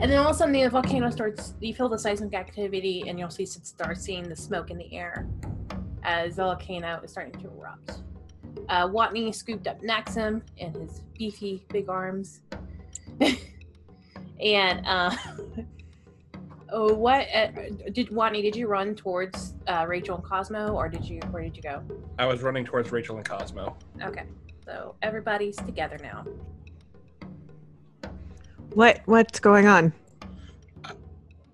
And then all of a sudden the volcano starts, you feel the seismic activity and you'll see start seeing the smoke in the air as the volcano is starting to erupt. Uh, Watney scooped up Maxim in his beefy big arms. and uh, oh, what uh, did Watney? Did you run towards uh, Rachel and Cosmo, or did you? Where did you go? I was running towards Rachel and Cosmo. Okay, so everybody's together now. What what's going on?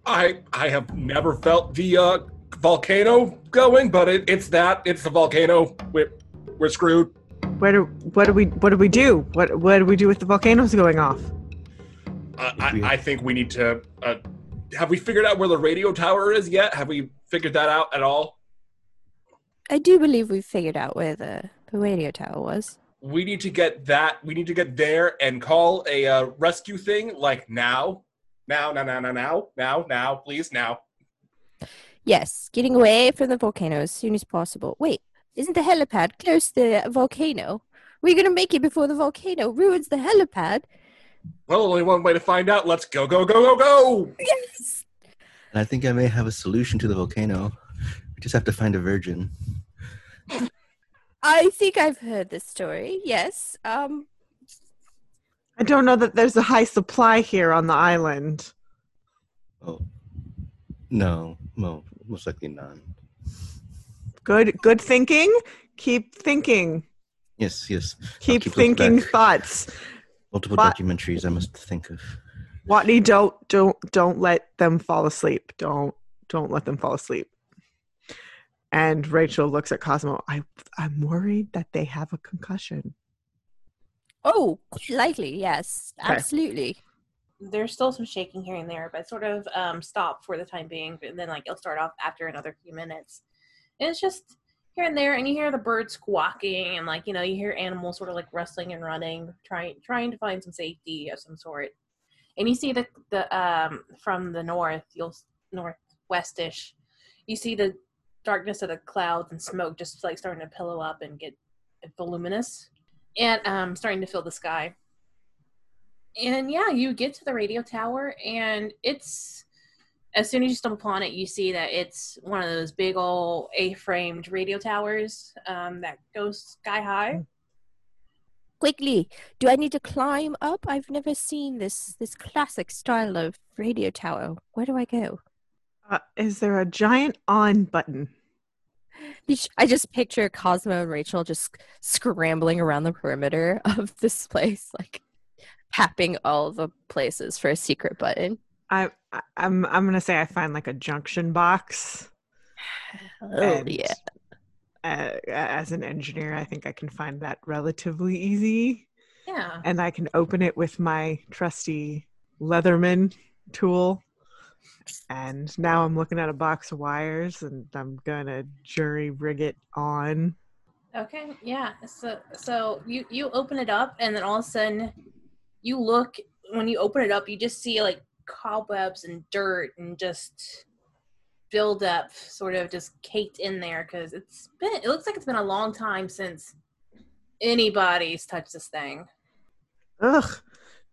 I I have never felt the uh, volcano going, but it, it's that. It's the volcano. We're we're screwed. Where do what do we what do we do? What what do we do with the volcanoes going off? Uh, I I think we need to. Uh, have we figured out where the radio tower is yet? Have we figured that out at all? I do believe we figured out where the, the radio tower was. We need to get that. We need to get there and call a uh, rescue thing like now, now, now, now, now, now, now, now, please, now. Yes, getting away from the volcano as soon as possible. Wait, isn't the helipad close to the volcano? We're gonna make it before the volcano ruins the helipad. Well, only one way to find out. Let's go, go, go, go, go! Yes. And I think I may have a solution to the volcano. We just have to find a virgin. I think I've heard this story. Yes. Um. I don't know that there's a high supply here on the island. Oh, no, no, most likely none. Good good thinking. Keep thinking. Yes, yes. I'll Keep thinking thoughts. Multiple But- documentaries I must think of. Watney, don't don't don't let them fall asleep. Don't don't let them fall asleep. And Rachel looks at Cosmo. I I'm worried that they have a concussion. Oh, quite likely. Yes. Okay. Absolutely. There's still some shaking here and there, but sort of um, stop for the time being. and then like it'll start off after another few minutes. And it's just here and there, and you hear the birds squawking, and like you know you hear animals sort of like rustling and running, trying trying to find some safety of some sort. And you see the the um from the north, you'll northwestish, you see the darkness of the clouds and smoke just like starting to pillow up and get voluminous, and um starting to fill the sky and yeah, you get to the radio tower, and it's as soon as you stumble upon it, you see that it's one of those big old A-framed radio towers um, that goes sky high. Quickly, do I need to climb up? I've never seen this this classic style of radio tower. Where do I go? Uh, is there a giant on button? I just picture Cosmo and Rachel just scrambling around the perimeter of this place, like tapping all the places for a secret button. I, I I'm I'm gonna say I find like a junction box. Oh And, yeah. Uh, as an engineer, I think I can find that relatively easy, Yeah. and I can open it with my trusty Leatherman tool. And now I'm looking at a box of wires, and I'm gonna jury rig it on. Okay. Yeah. So so you you open it up, and then all of a sudden, you look when you open it up, you just see like cobwebs and dirt and just build up, sort of just caked in there because it's been. It looks like it's been a long time since anybody's touched this thing. Ugh,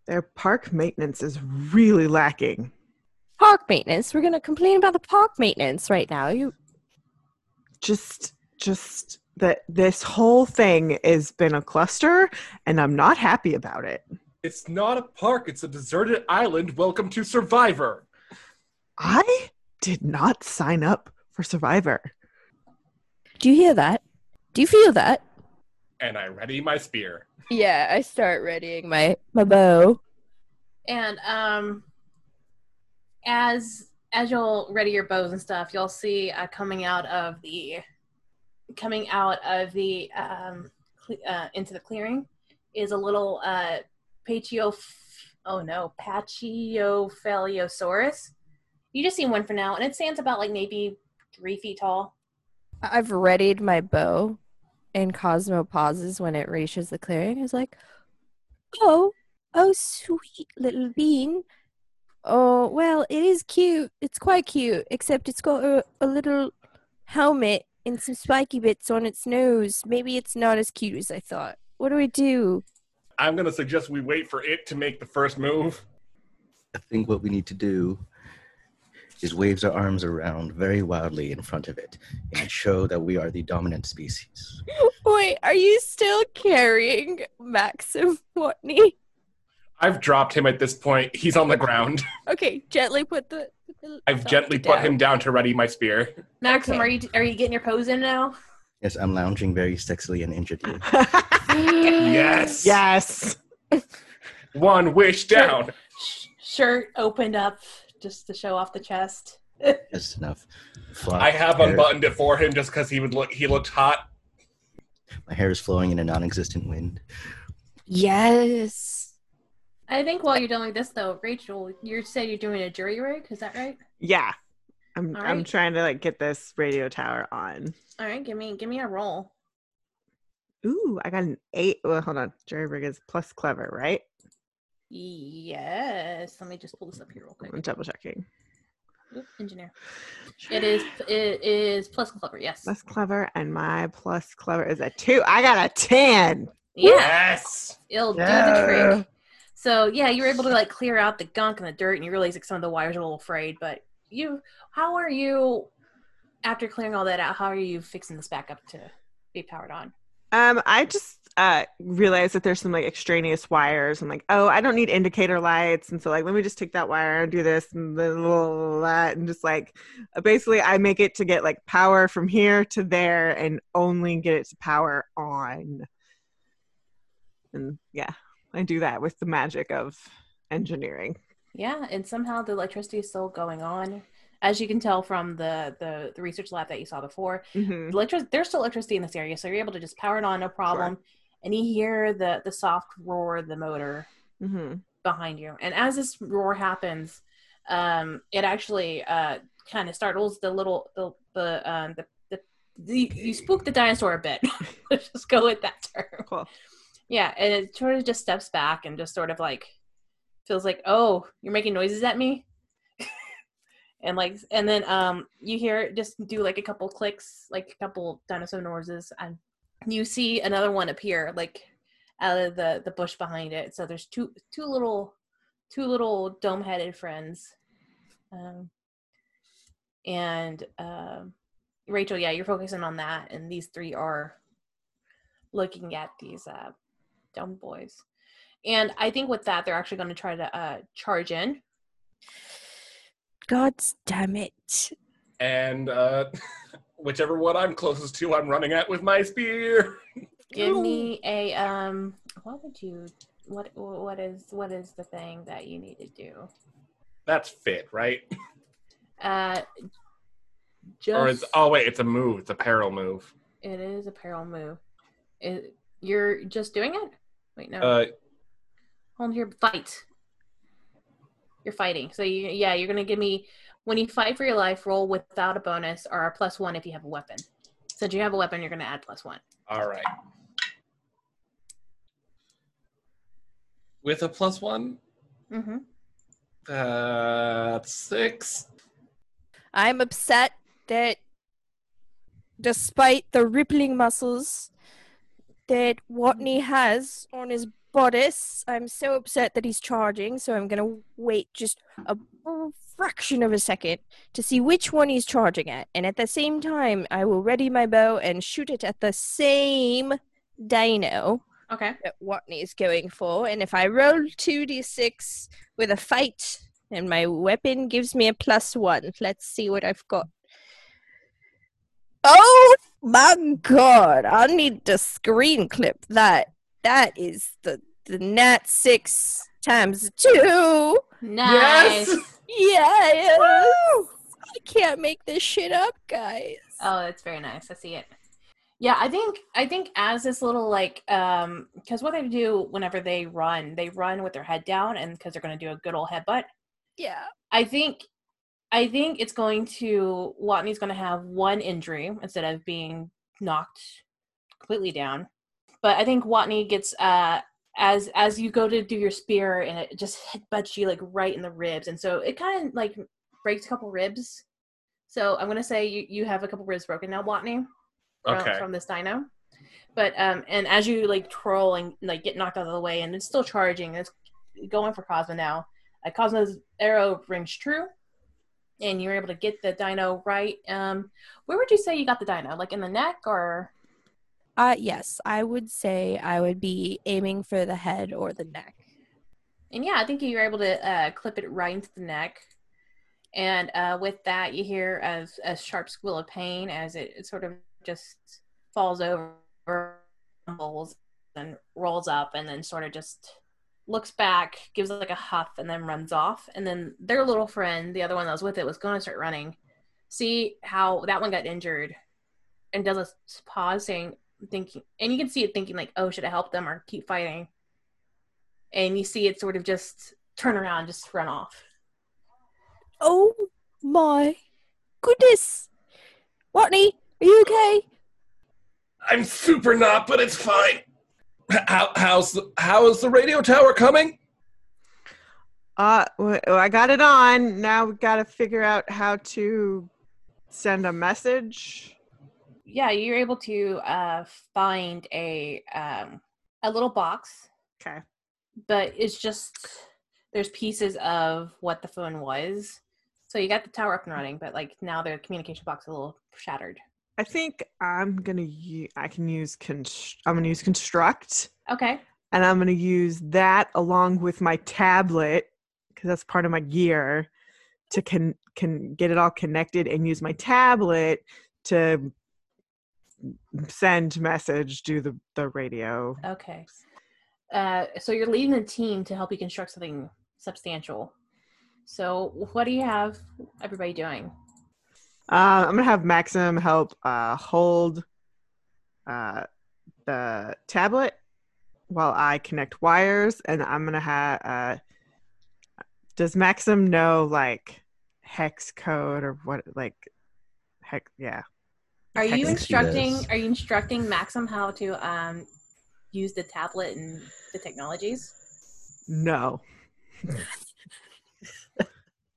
their park maintenance is really lacking. Park maintenance. We're gonna complain about the park maintenance right now. You just just that this whole thing has been a cluster and i'm not happy about it It's not a park. It's a deserted island. Welcome to Survivor. i did not sign up for survivor do you hear that? Do you feel that? And I ready my spear. Yeah, I start readying my my bow. and um as as you'll ready your bows and stuff you'll see uh, coming out of the coming out of the um uh, into the clearing is a little uh patio oh no pachycephalosaurus you just see one for now and it stands about like maybe three feet tall I've readied my bow, and Cosmo pauses when it reaches the clearing. He's like, "Oh, oh, sweet little bean. Oh, well, it is cute. It's quite cute, except it's got a, a little helmet and some spiky bits on its nose. Maybe it's not as cute as I thought. What do we do? I'm gonna suggest we wait for it to make the first move. I think what we need to do is waves our arms around very wildly in front of it and show that we are the dominant species. Wait, are you still carrying Maxim Watney? I've dropped him at this point. He's on the ground. Okay, gently put the. the I've gently put down. him down to ready my spear. Maxim, Okay. are you are you getting your pose in now? Yes, I'm lounging very sexily and injured. Yes. yes. One wish down. Sh- shirt opened up just to show off the chest. That's enough. Flop, I have hair- unbuttoned it for him just because he would look. He looked hot. My hair is flowing in a non-existent wind. Yes. I think while you're doing this though, Rachel, you said you're doing a jury rig. Is that right? Yeah. I'm All I'm trying to like get this radio tower on. All right, give me give me a roll. Ooh, I got an eight. Well, hold on. Jury Rig is plus clever, right? Yes. Let me just pull this up here real quick. I'm double checking. Oop, engineer. It is it is plus clever. Yes. Plus clever, and my plus clever is a two. I got a ten. Yeah. Yes. It'll do the trick. So yeah, you were able to like clear out the gunk and the dirt, and you realize like some of the wires are a little frayed. But you, how are you after clearing all that out? How are you fixing this back up to be powered on? Um, I just uh realized that there's some like extraneous wires. I'm like, oh, I don't need indicator lights, and so like, let me just take that wire and do this and blah, blah, blah, and just like, basically, I make it to get like power from here to there, and only get it to power on. And yeah, I do that with the magic of engineering. Yeah, and somehow the electricity is still going on, as you can tell from the the, the research lab that you saw before. hmm Electric, there's still electricity in this area, so you're able to just power it on, no problem. And you hear the the soft roar of the motor hmm behind you. And as this roar happens, um, it actually uh, kind of startles the little the the um, the, the, the you spook the dinosaur a bit. Let's just go with that term. Cool. Yeah, and it sort of just steps back and just sort of like feels like, oh, you're making noises at me. and like and then um you hear it just do like a couple clicks, like a couple dinosaur noises, and you see another one appear like out of the the bush behind it. So there's two two little two little dome headed friends. Um and um Rachel, yeah, you're focusing on that, and these three are looking at these uh, dumb boys. And I think with that, they're actually going to try to uh, charge in. God damn it. And uh, whichever one I'm closest to, I'm running at with my spear. Give me a um. What would you? What what is what is the thing that you need to do? That's fit, right? Uh, Or just it's oh wait, it's a move. It's a peril move. it is a peril move. It, you're just doing it. Wait, no. Uh, Hold here, fight. You're fighting. So you, yeah, you're gonna give me when you fight for your life. Roll without a bonus or a plus one if you have a weapon. Since you have a weapon, you're gonna add plus one. all right. With a plus one, Mm-hmm. that's six. I'm upset that despite the rippling muscles that Watney hmm. has on his bodice, I'm so upset that he's charging, so I'm gonna wait just a fraction of a second to see which one he's charging at. And at the same time, I will ready my bow and shoot it at the same dino Okay. that Watney is going for. And if I roll 2d6 with a fight, and my weapon gives me a plus one, let's see what I've got. Oh my god, I need to screen clip that. That is the, the nat 6 times 2. Nice. Yes! I can't make this shit up, guys. Oh, that's very nice. I see it. Yeah, I think I think as this little like um because what they do whenever they run, they run with their head down and because they're gonna do a good old headbutt. Yeah. I think I think it's going to Watney's going to have one injury instead of being knocked completely down. But I think Watney gets uh as as you go to do your spear and it just headbutts you like right in the ribs, and so it kind of like breaks a couple ribs. So I'm gonna say you, you have a couple ribs broken now, Watney, from, Okay. from this dino. But um and as you like twirl and like get knocked out of the way and it's still charging, it's going for Cosmo now. uh, Cosmo's arrow rings true, and you're able to get the dino right. Um, where would you say you got the dino? Like in the neck or? Uh, yes, I would say I would be aiming for the head or the neck. And yeah, I think you were able to uh, clip it right into the neck. And uh, with that, you hear a, a sharp squeal of pain as it, it sort of just falls over, and rolls up, and then sort of just looks back, gives like a huff, and then runs off. And then their little friend, the other one that was with it, was going to start running. See how that one got injured, and does a pause, saying, thinking, and you can see it thinking like, "Oh, should I help them or keep fighting?" And you see it sort of just turn around, just run off. Oh my goodness! Watney, are you okay? I'm super not, but it's fine. How, how's the, how is the radio tower coming? Uh, w- I got it on. Now we got to figure out how to send a message. yeah, you're able to uh, find a um, a little box, Okay. but it's just there's pieces of what the phone was. So you got the tower up and running, but like now the communication box is a little shattered. I think I'm gonna. u- I can use. Const- I'm gonna use construct, Okay. and I'm gonna use that along with my tablet because that's part of my gear to can can get it all connected and use my tablet to send message do the the radio. Okay. Uh, so you're leading the team to help you construct something substantial. So what do you have everybody doing? Uh, I'm gonna have Maxim help uh, hold uh, the tablet while I connect wires, and I'm gonna have. Uh, does Maxim know like hex code or what? Like hex? Yeah. Are you instructing? Are you instructing Maxim how to um, use the tablet and the technologies? No.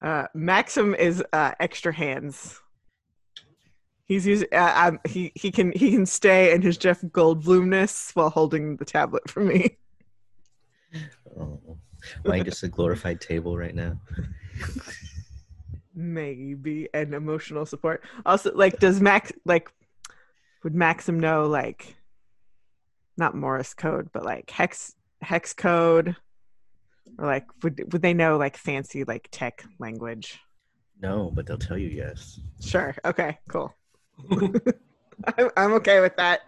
uh, Maxim is uh, extra hands. He's using. Uh, um, he he can he can stay in his Jeff Goldblumness while holding the tablet for me. Oh. Am I just a glorified table right now? Maybe and emotional support. Also, like, does Max like would Maxim know like not Morse code, but like hex hex code, or like would would they know like fancy like tech language? No, but they'll tell you yes. Sure. Okay. Cool. I'm, I'm okay with that.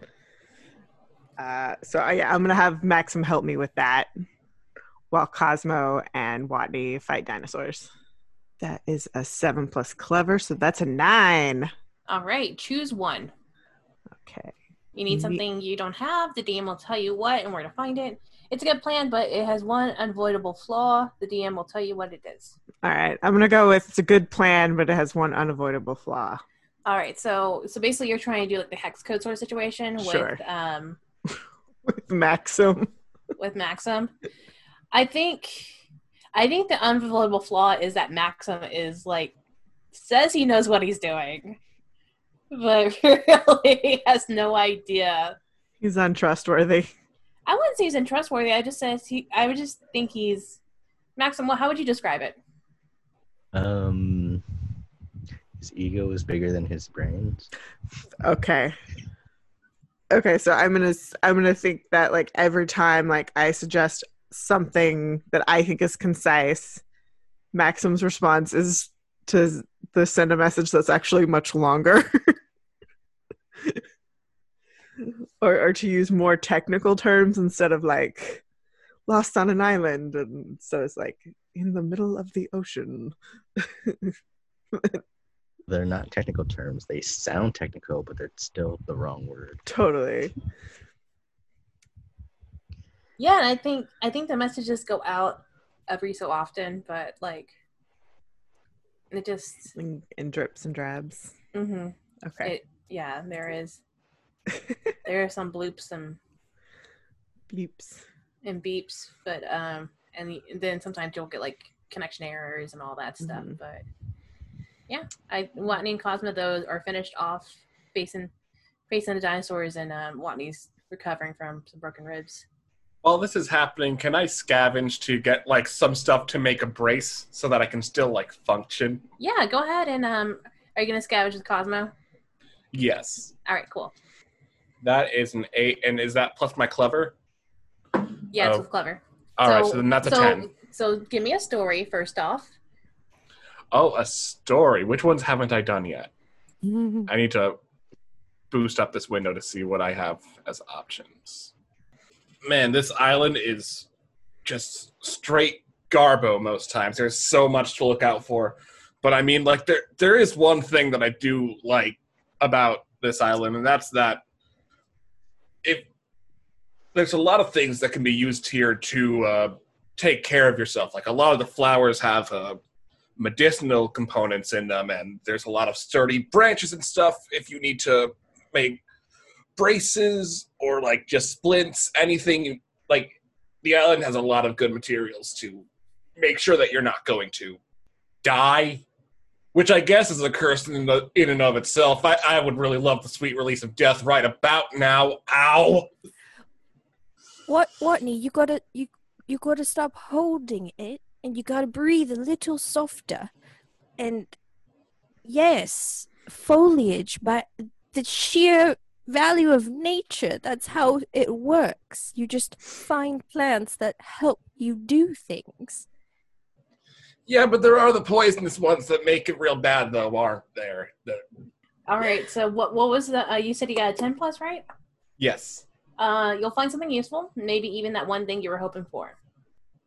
Uh, so I, I'm gonna have Maxim help me with that, while Cosmo and Watney fight dinosaurs. That is a seven plus clever, so that's a nine. All right, choose one. Okay. You need something you don't have. The DM will tell you what and where to find it. It's a good plan, but it has one unavoidable flaw. The DM will tell you what it is. All right. I'm gonna go with it's a good plan, but it has one unavoidable flaw. All right, so so basically, you're trying to do like the hex code sort of situation with um With Maxim. with Maxim. I think I think the unavoidable flaw is that Maxim is like says he knows what he's doing, but really has no idea. He's untrustworthy. I wouldn't say he's untrustworthy. I just says he. I would just think he's Maxim. Well, how would you describe it? Um, his ego is bigger than his brains. Okay. Okay, so I'm gonna I'm gonna think that like every time like I suggest something that I think is concise, Maxim's response is to the send a message that's actually much longer. or or to use more technical terms instead of like lost on an island and so it's like in the middle of the ocean. They're not technical terms. They sound technical, but they're still the wrong word. totally. Yeah, and I think I think the messages go out every so often, but like it just In, in drips and drabs. hmm Okay. it yeah, there is there are some bloops and Beeps. and beeps, but um, and the- then sometimes you'll get like connection errors and all that stuff. Mhm. But yeah, I Watney and Cosmo those are finished off facing facing the dinosaurs, and um, Watney's recovering from some broken ribs. While this is happening, can I scavenge to get like some stuff to make a brace so that I can still like function? Yeah, go ahead and um, are you gonna scavenge with Cosmo? Yes. All right, cool. That is an eight, and is that plus my clever? Yeah, it's Oh. with clever. All right, so then that's a so, ten. So give me a story first off. Oh, a story. Which ones haven't I done yet? I need to boost up this window to see what I have as options. Man, this island is just straight garbo most times. There's so much to look out for. But I mean, like there there is one thing that I do like about this island, and that's that if there's a lot of things that can be used here to uh, take care of yourself. Like a lot of the flowers have uh, medicinal components in them, and there's a lot of sturdy branches and stuff if you need to make braces or like just splints, anything. Like the island has a lot of good materials to make sure that you're not going to die. Which I guess is a curse in, the, in and of itself. I, I would really love the sweet release of death right about now. Ow! What, Watney? You gotta you you gotta stop holding it, and you gotta breathe a little softer. And yes, foliage, but the sheer value of nature, that's how it works. You just find plants that help you do things. Yeah, but there are the poisonous ones that make it real bad, though, aren't there? The- All right. So what what was the? Uh, you said you got a ten plus, right? yes. Uh, you'll find something useful. Maybe even that one thing you were hoping for.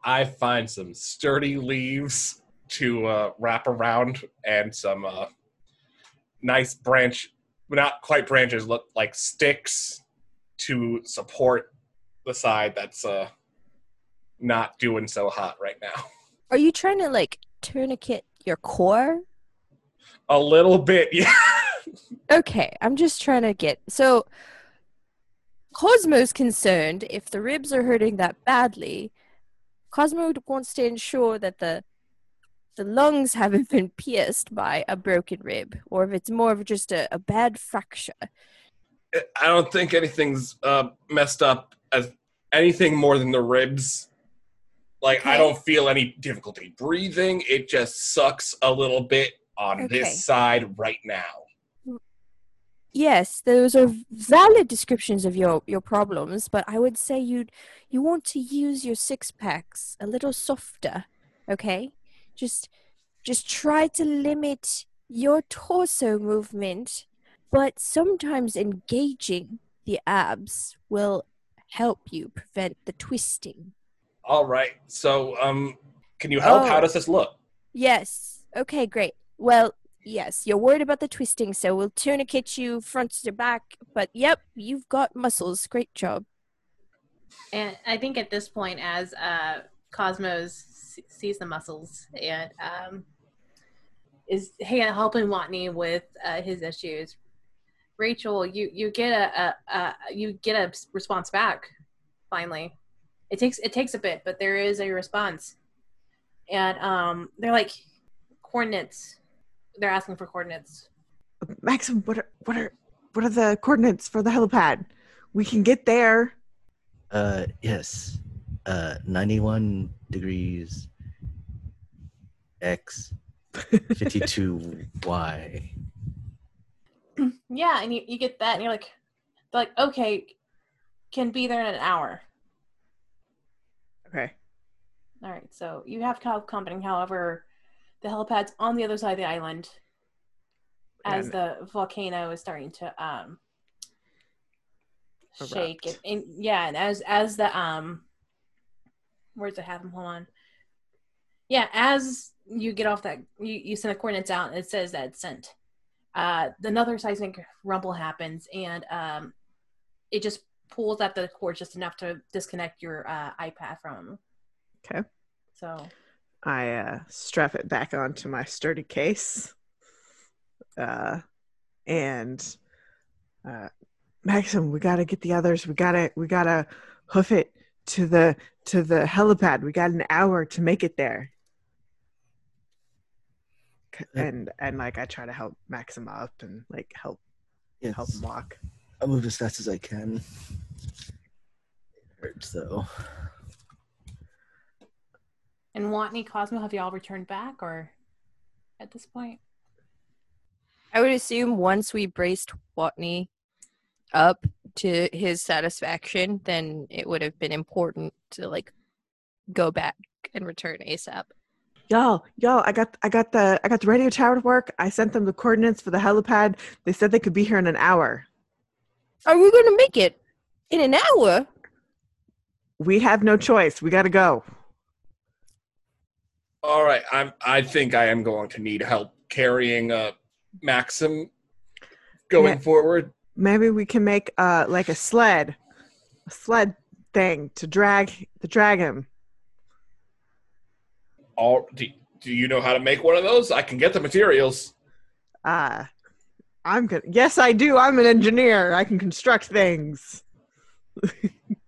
I find some sturdy leaves to uh, wrap around and some uh, nice branch, not quite branches, look like sticks to support the side that's uh, not doing so hot right now. Are you trying to like tourniquet your core? A little bit, yeah. Okay, I'm just trying to get so Cosmo's concerned if the ribs are hurting that badly. Cosmo wants to ensure that the the lungs haven't been pierced by a broken rib, or if it's more of just a, a bad fracture. I don't think anything's uh, messed up as anything more than the ribs. Like I don't feel any difficulty breathing. It just sucks a little bit on Okay. this side right now. Yes, those are valid descriptions of your, your problems, but I would say you you want to use your six packs a little softer, okay? Just just try to limit your torso movement, but sometimes engaging the abs will help you prevent the twisting. All right. So, um, can you help? How Oh. does this look? Yes. Okay, great. Well, yes, you're worried about the twisting, so we'll tourniquet you front to back, but yep, you've got muscles. Great job. And I think at this point, as uh, Cosmos sees the muscles and um, is hey, helping Watney with uh, his issues, Rachel, you you get a, a, a you get a response back. Finally, it takes it takes a bit, but there is a response, and um, they're like coordinates. They're asking for coordinates. Maxim, what are what are what are the coordinates for the helipad? We can get there. Uh, yes. Uh, 91 degrees X, 52 Y. Yeah, and you, you get that, and you're like, they're like okay, can be there in an hour. Okay. All right, so you have cloud company. However, the helipad's on the other side of the island as And- the volcano is starting to um shake. And, and yeah, and as as the um, where's it have them? Hold on. Yeah, as you get off that, you you send the coordinates out, and it says that it's sent. Uh, another seismic rumble happens, and um, it just pulls at the cord just enough to disconnect your uh, iPad from. Okay. So I uh, strap it back onto my sturdy case. Uh, and uh, Maxim, we gotta get the others. We gotta we gotta hoof it to the to the helipad. We got an hour to make it there. And and like I try to help Maxim up and like help Yes. help him walk. I'll move as fast as I can. It Hurts though. And Watney, Cosmo, have y'all returned back or at this point? I would assume once we braced Watney up to his satisfaction, then it would have been important to like go back and return ASAP. Y'all, y'all, I got I got the I got the radio tower to work. I sent them the coordinates for the helipad. They said they could be here in an hour. Are we going to make it in an hour? We have no choice. We got to go. All right, I'm. I think I am going to need help carrying uh, Maxim going forward. Maybe we can make uh like a sled, a sled thing to drag the dragon. All do, do you know how to make one of those? I can get the materials. Uh I'm good. Yes, I do. I'm an engineer. I can construct things.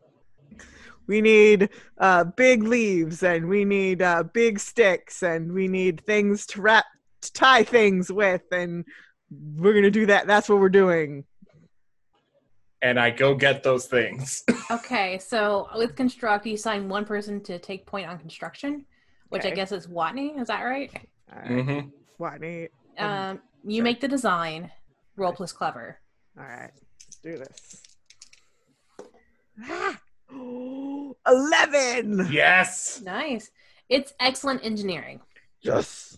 we need uh, big leaves, and we need uh, big sticks, and we need things to wrap, to tie things with, and we're gonna do that. That's what we're doing. And I go get those things. Okay, so with construct, you assign one person to take point on construction, which I guess is Watney. Is that right? All right, mm-hmm. Watney. Um, Um, you sure. make the design. Roll plus clever. All right, let's do this. Ah! 11! Yes. Nice. It's excellent engineering. Yes.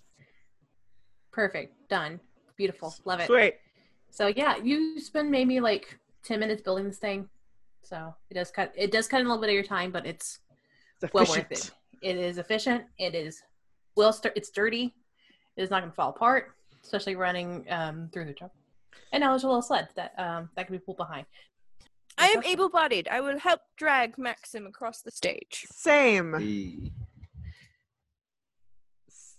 Perfect. Done. Beautiful. Love it. Sweet. So yeah, you spend maybe like ten minutes building this thing. So it does cut. It does cut in a little bit of your time, but it's It's well worth it. It is efficient. It is well. St- it's dirty. It is not going to fall apart, especially running um, through the truck. And now there's a little sled that um, that can be pulled behind. I am able bodied. I will help drag Maxim across the stage. Same. Hey.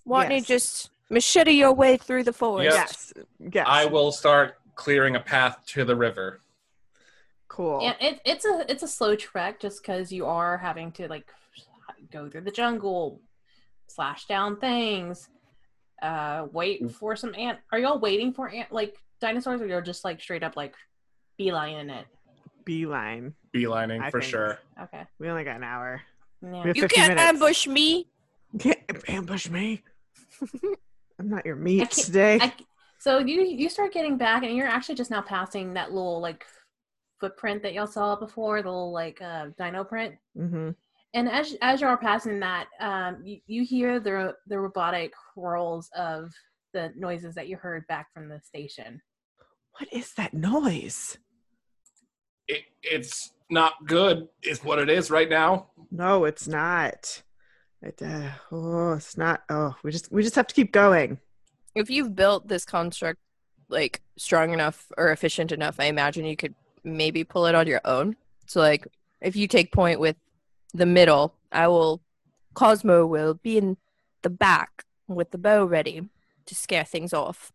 Watney, Yes. just machete your way through the forest. Yes. Yes. I will start clearing a path to the river. Cool. And it, it's a it's a slow trek just because you are having to like go through the jungle, slash down things, uh, wait for some ant. Are y'all waiting for ant like dinosaurs, or you're just like straight up like beelining it? Beeline. Beelining I for think- sure. Okay. We only got an hour. Yeah. You can't minutes. ambush me. You can't ambush me. I'm not your meat I today. I, so you you start getting back, and you're actually just now passing that little like footprint that y'all saw before, the little like uh, dino print. hmm And as as you are passing that, um, you, you hear the the robotic rolls of the noises that you heard back from the station. What is that noise? It, it's not good, is what it is right now. No, it's not. It, uh, oh, it's not. Oh, we just we just have to keep going. If you've built this construct like strong enough or efficient enough, I imagine you could maybe pull it on your own. So like if you take point with the middle, I will Cosmo will be in the back with the bow ready to scare things off.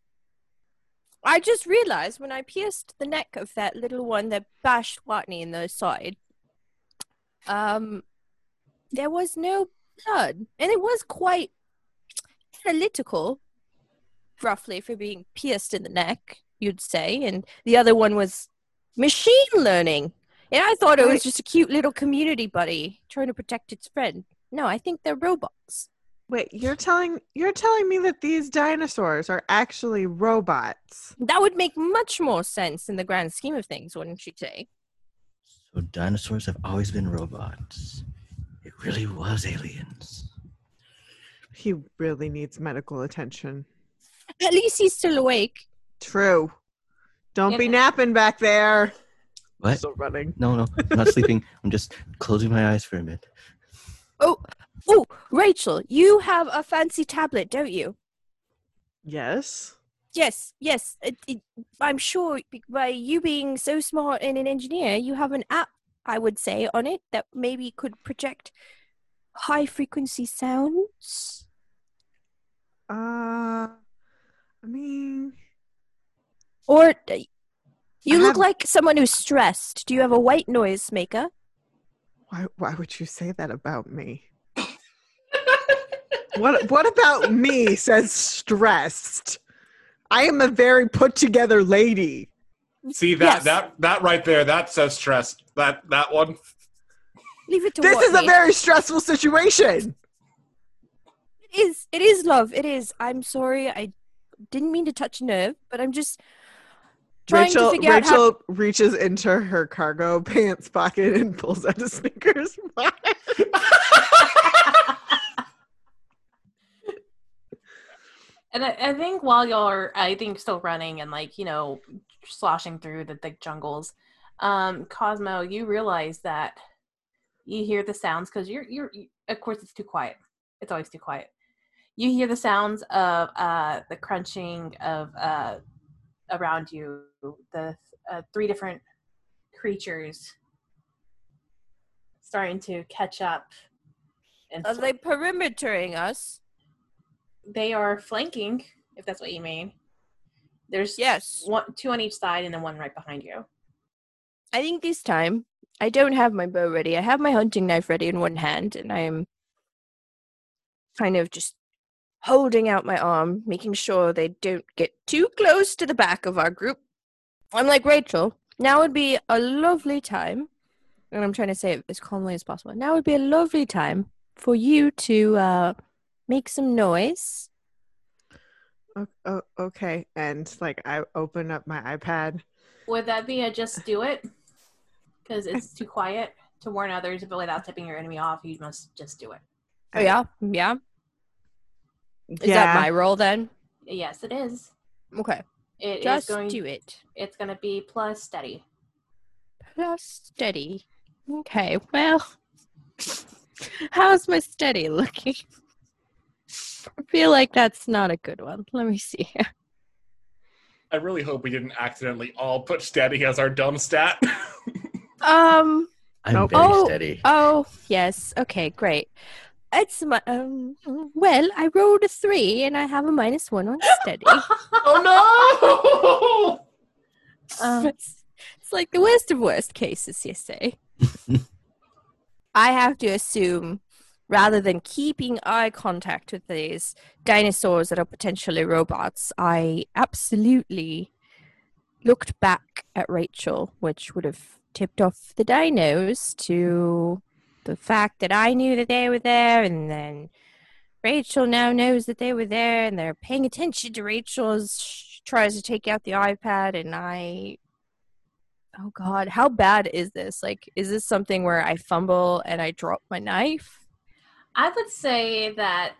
I just realized when I pierced the neck of that little one that bashed Watney in the side, um, there was no blood, and it was quite analytical, roughly for being pierced in the neck, you'd say, and the other one was machine learning. And I thought it was just a cute little community buddy trying to protect its friend. No, I think they're robots. Wait, you're telling you're telling me that these dinosaurs are actually robots? That would make much more sense in the grand scheme of things, wouldn't you say? So dinosaurs have always been robots. It really was aliens. He really needs medical attention. At least he's still awake. True. Don't be napping back there. What? Still running. No, no, I'm not sleeping. I'm just closing my eyes for a minute. Oh, oh, Rachel, you have a fancy tablet, don't you? Yes. Yes, yes. It, it, I'm sure by you being so smart and an engineer, you have an app, I would say, on it that maybe could project high frequency sounds. Uh, I mean, Or uh, you I look have- like someone who's stressed. Do you have a white noise maker? why why would you say that about me? What what about me says stressed? I am a very put together lady. See that Yes. that that right there, that says stressed. That that one. Leave it to This is a very stressful situation. It is. It is love. It is. I'm sorry. I didn't mean to touch a nerve, but I'm just trying Rachel to figure out how. Rachel reaches into her cargo pants pocket and pulls out a Snickers bar. And I, I think while y'all are, I think, still running and like you know, sloshing through the thick jungles, um, Cosmo, you realize that you hear the sounds because you're you're. you- Of course, it's too quiet. It's always too quiet. You hear the sounds of uh, the crunching of uh, around you. The uh, three different creatures starting to catch up. And Are they perimetering us? They are flanking, if that's what you mean. There's Yes. one, two on each side, and then one right behind you. I think this time I don't have my bow ready. I have my hunting knife ready in one hand, and I am kind of just holding out my arm, making sure they don't get too close to the back of our group. I'm like, Rachel, now would be a lovely time, and I'm trying to say it as calmly as possible. Now would be a lovely time for you to uh, make some noise. O- o- okay, and like I open up my iPad. Would that be a just do it? Because it's too quiet to warn others, but without tipping your enemy off, you must just do it. Oh, yeah? Yeah? Is yeah, that my role then? Yes, it is. Okay. It is Just going. do it. It's going to be plus steady. Plus steady. Okay, well, how's my steady looking? I feel like that's not a good one. Let me see. I really hope we didn't accidentally all put steady as our dumb stat. Um. I'm Nope. very Oh, steady. Oh, yes. Okay, great. It's my um. Well, I rolled a three, and I have a minus one on steady. oh no! Um, it's, it's like the worst of worst cases, you say. I have to assume, rather than keeping eye contact with these dinosaurs that are potentially robots, I absolutely looked back at Rachel, which would have tipped off the dinos to the fact that I knew that they were there, and then Rachel now knows that they were there, and they're paying attention to Rachel as she tries to take out the iPad, and I Oh god, how bad is this? Like is this something where I fumble and I drop my knife? I would say that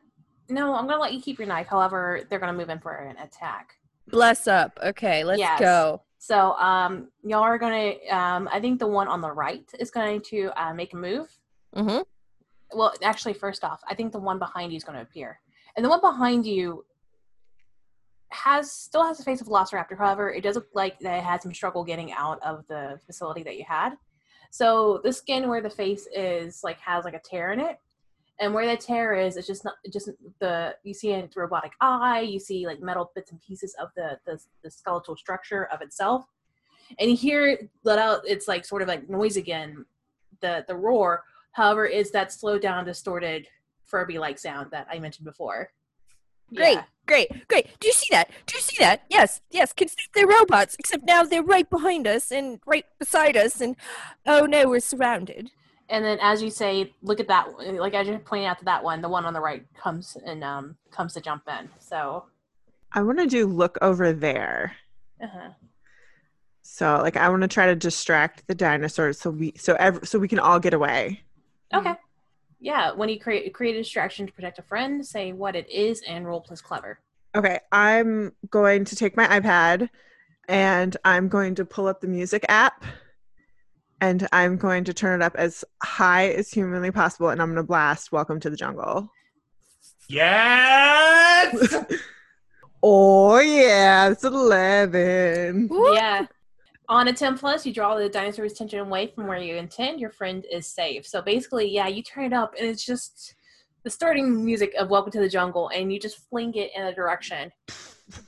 no, I'm going to let you keep your knife. However, they're going to move in for an attack. Bless up. Okay, let's Yes. go. So, um, y'all are going to. Um, I think the one on the right is going to uh, make a move. Mm-hmm. Well, actually, first off, I think the one behind you is going to appear, and the one behind you has still has the face of Velociraptor. However, it does look like that it had some struggle getting out of the facility that you had. So the skin where the face is like has like a tear in it, and where the tear is, it's just not just the you see a robotic eye, you see like metal bits and pieces of the the, the skeletal structure of itself, and here let out. It's like sort of like noise again, the the roar. However, is that slowed down, distorted Furby like sound that I mentioned before. Great. Yeah. Great. Great. Do you see that? Do you see that? Yes. Yes. They're robots, except now they're right behind us and right beside us and oh no, we're surrounded. And then as you say, look at that. Like as you're pointing out to that one, the one on the right comes and um comes to jump in. So. I want to do look over there. Uh-huh. So like I want to try to distract the dinosaurs so we so ev- so we can all get away. Okay. Yeah, when you create create a distraction to protect a friend, say what it is and roll plus clever. Okay, I'm going to take my iPad and I'm going to pull up the music app and I'm going to turn it up as high as humanly possible and I'm going to blast Welcome to the Jungle. Yes! Oh yeah, it's 11. Woo! Yeah. On a 10 plus, you draw the dinosaur's attention away from where you intend. Your friend is safe. So basically, yeah, you turn it up and it's just the starting music of Welcome to the Jungle and you just fling it in a direction.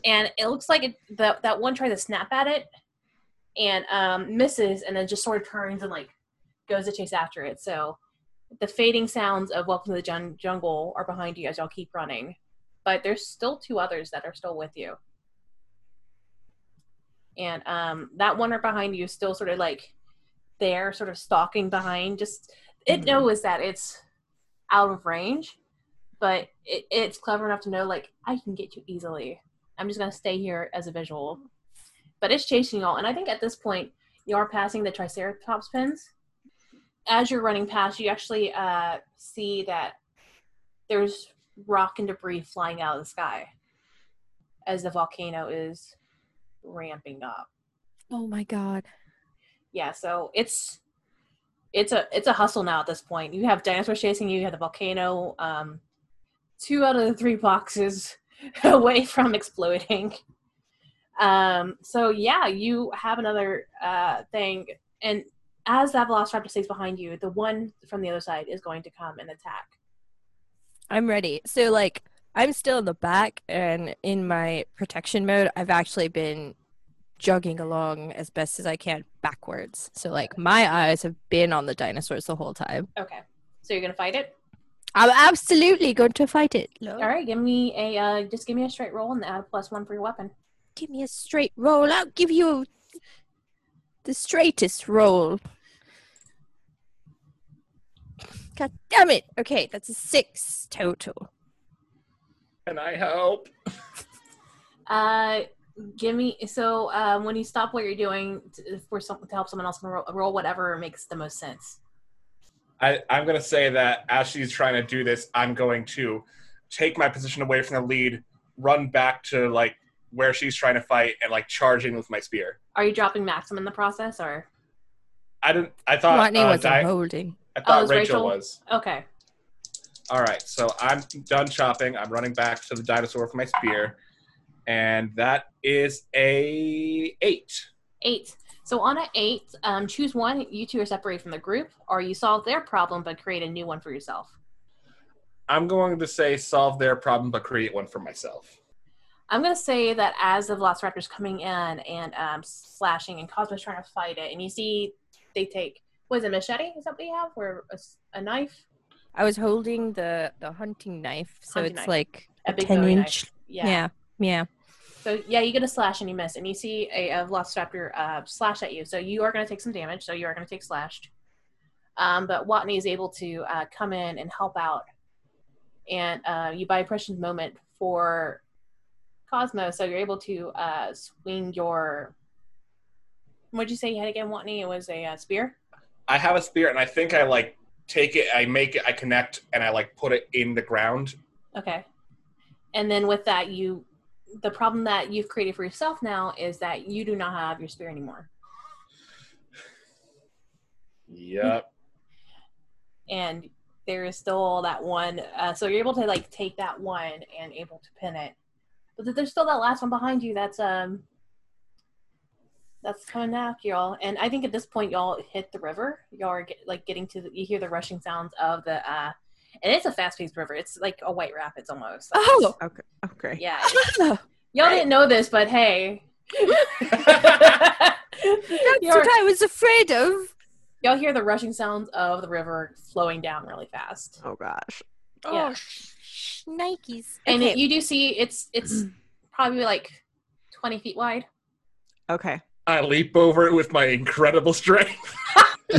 And it looks like it, that, that one tries to snap at it and um, misses and then just sort of turns and like goes to chase after it. So the fading sounds of Welcome to the Jun- Jungle are behind you as y'all keep running. But there's still two others that are still with you and um, that one right behind you is still sort of like there, sort of stalking behind. Just it Mhm. knows that it's out of range, but it, it's clever enough to know like I can get you easily. I'm just gonna stay here as a visual. But it's chasing y'all, and I think at this point you are passing the Triceratops pins. As you're running past, you actually uh, see that there's rock and debris flying out of the sky as the volcano is ramping up. Oh my god. yeah so it's it's a it's a hustle now at this point you have dinosaurs chasing you you have the volcano um two out of the three boxes away from exploding um so yeah you have another uh thing and as that velociraptor stays behind you the one from the other side is going to come and attack I'm ready. So like I'm still in the back and in my protection mode, I've actually been jogging along as best as I can backwards. So like my eyes have been on the dinosaurs the whole time. okay so you're gonna fight it I'm absolutely going to fight it. Lo. all right give me a uh just give me a straight roll and add a plus one for your weapon Give me a straight roll. I'll give you the straightest roll. God damn it. Okay, that's a six total. Can I help? Uh, give me so um, when you stop what you're doing to, for some, to help someone else roll, roll whatever makes the most sense. I, I'm going to say that as she's trying to do this, I'm going to take my position away from the lead, run back to like where she's trying to fight, and like charging with my spear. Are you dropping Maxim in the process, or I didn't. I thought. Rodney uh, wasn't Di- holding. I Oh, thought it's Rachel, Rachel? was. okay? All right, so I'm done chopping. I'm running back to the dinosaur with my spear, and that is a eight. Eight. So on an eight, um, choose one. You two are separated from the group, or you solve their problem but create a new one for yourself. I'm going to say solve their problem, but create one for myself. I'm gonna say that as the Velociraptor's coming in and um, slashing, and Cosmo's trying to fight it, and you see they take was it, machete? Is that what you have, or a knife? I was holding the the hunting knife, so Hunting it's knife. like A a big ten inch. knife. Yeah. yeah, So yeah, you get a slash and you miss, and you see a, a Velociraptor uh, slash at you. So you are going to take some damage. So you are going to take slashed. Um, but Watney is able to uh, come in and help out, and uh, you buy a precious moment for Cosmo. So you're able to uh, swing your. What'd you say you had again, Watney? It was a uh, spear. I have a spear, and I think I like take it, I make it, I connect, and I like put it in the ground. Okay. And then with that, you. The problem that you've created for yourself now is that you do not have your spear anymore. Yep. and there is still that one uh, so you're able to like take that one and able to pin it but there's still that last one behind you that's um that's coming after y'all and i think at this point y'all hit the river y'all are get, like getting to the, you hear the rushing sounds of the uh and it's a fast-paced river it's like a white rapids almost Oh, Okay. Okay. yeah y'all didn't know this but hey Y'all- what I was afraid of. y'all hear the rushing sounds of the river flowing down really fast Oh gosh. Yeah. Oh, sh- Nikes. and Okay. it, you do see it's it's probably like 20 feet wide Okay. I leap over it with my incredible strength.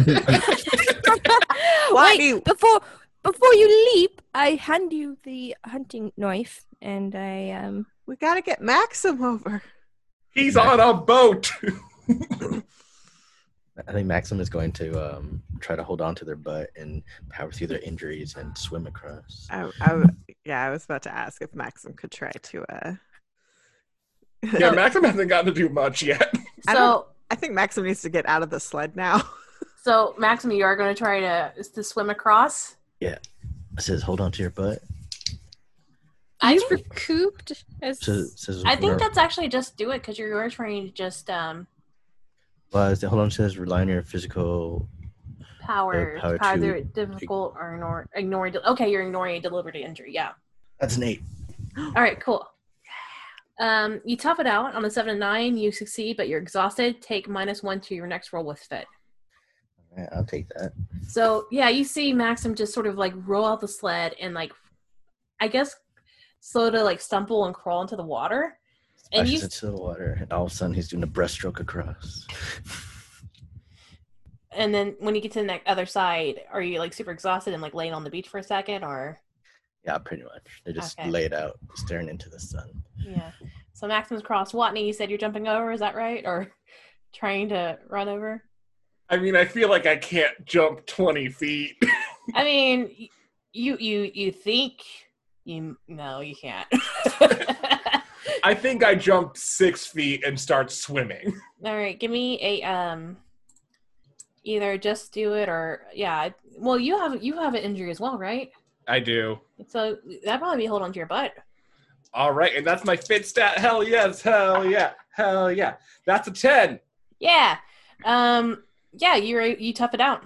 Why? Wait, before before you leap, I hand you the hunting knife, and I um. We gotta get Maxim over. He's on a boat. I think Maxim is going to um, try to hold on to their butt and power through their injuries and swim across. I, I, w- yeah, I was about to ask if Maxim could try to. uh yeah, Maxim hasn't gotten to do much yet. I so don't- I think Maxim needs to get out of the sled now. so maxim you are going to try to to swim across Yeah, It says, "Hold on to your butt." i You've think, recouped. As... So, says, I think that's actually just do it because you're, you're trying to just um Well, it hold on says rely on your physical. power, Uh, power power to- difficult or ignore ignoring de- okay you're ignoring a deliberate injury yeah That's an eight. all right cool um you tough it out on a seven and nine you succeed but you're exhausted take minus one to your next roll with fit All right, I'll take that. So yeah, you see Maxim just sort of like roll out the sled and like, I guess, slow to like stumble and crawl into the water. And you, into the water, and all of a sudden he's doing a breaststroke across. and then when you get to the ne- other side, are you like super exhausted and like laying on the beach for a second, or Yeah, pretty much. They're just Okay. laid out, staring into the sun. yeah? So Maxim's across, Watney, you said you're jumping over, is that right, or trying to run over? I mean, I feel like I can't jump 20 feet. I mean, you you you think you no, you can't. I think I jump six feet and start swimming. All right, give me a um, either just do it or yeah. Well, you have you have an injury as well, right? I do. So that probably be hold on to your butt. All right, and that's my fit stat. Hell yes, hell yeah, hell yeah. That's a 10. Yeah. Um. Yeah, you you tough it out.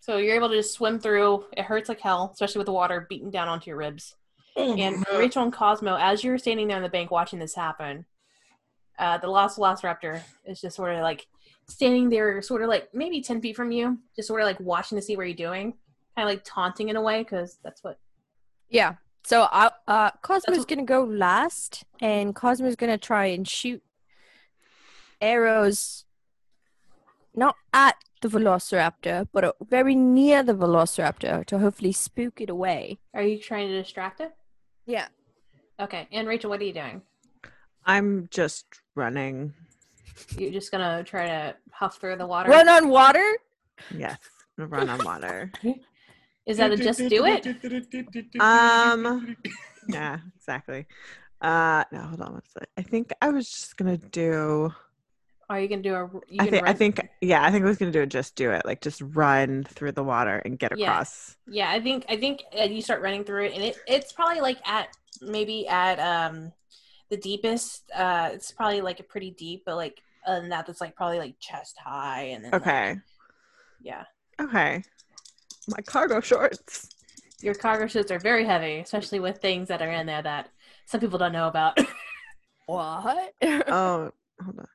So you're able to just swim through. It hurts like hell, especially with the water beating down onto your ribs. And Rachel and Cosmo, as you're standing there on the bank watching this happen, uh, the lost Velociraptor is just sort of like standing there, sort of like maybe 10 feet from you, just sort of like watching to see what you're doing, kind of like taunting in a way, because that's what. Yeah. So I, uh, Cosmo's what- gonna go last, and Cosmo's gonna try and shoot arrows, not at the Velociraptor, but uh, very near the Velociraptor to hopefully spook it away. Are you trying to distract it? Yeah. Okay. And Rachel, what are you doing? I'm just running. You're just gonna try to huff through the water? Run on water. Yes, run on water. Is that a just do it? Um, Yeah, exactly. Uh, no, hold on one second. I think I was just gonna do. Are you gonna do a? You I gonna think. I run- think. Yeah, I think I was gonna do it. Just do it. Like just run through the water and get across. Yeah, yeah I think I think uh, you start running through it, and it it's probably like at maybe at um the deepest. Uh, it's probably like a pretty deep, but like other than that, that's like probably like chest high, and then like, Okay. yeah, Okay. My cargo shorts. your cargo shorts are very heavy, especially with things that are in there that some people don't know about. What? Oh, hold on.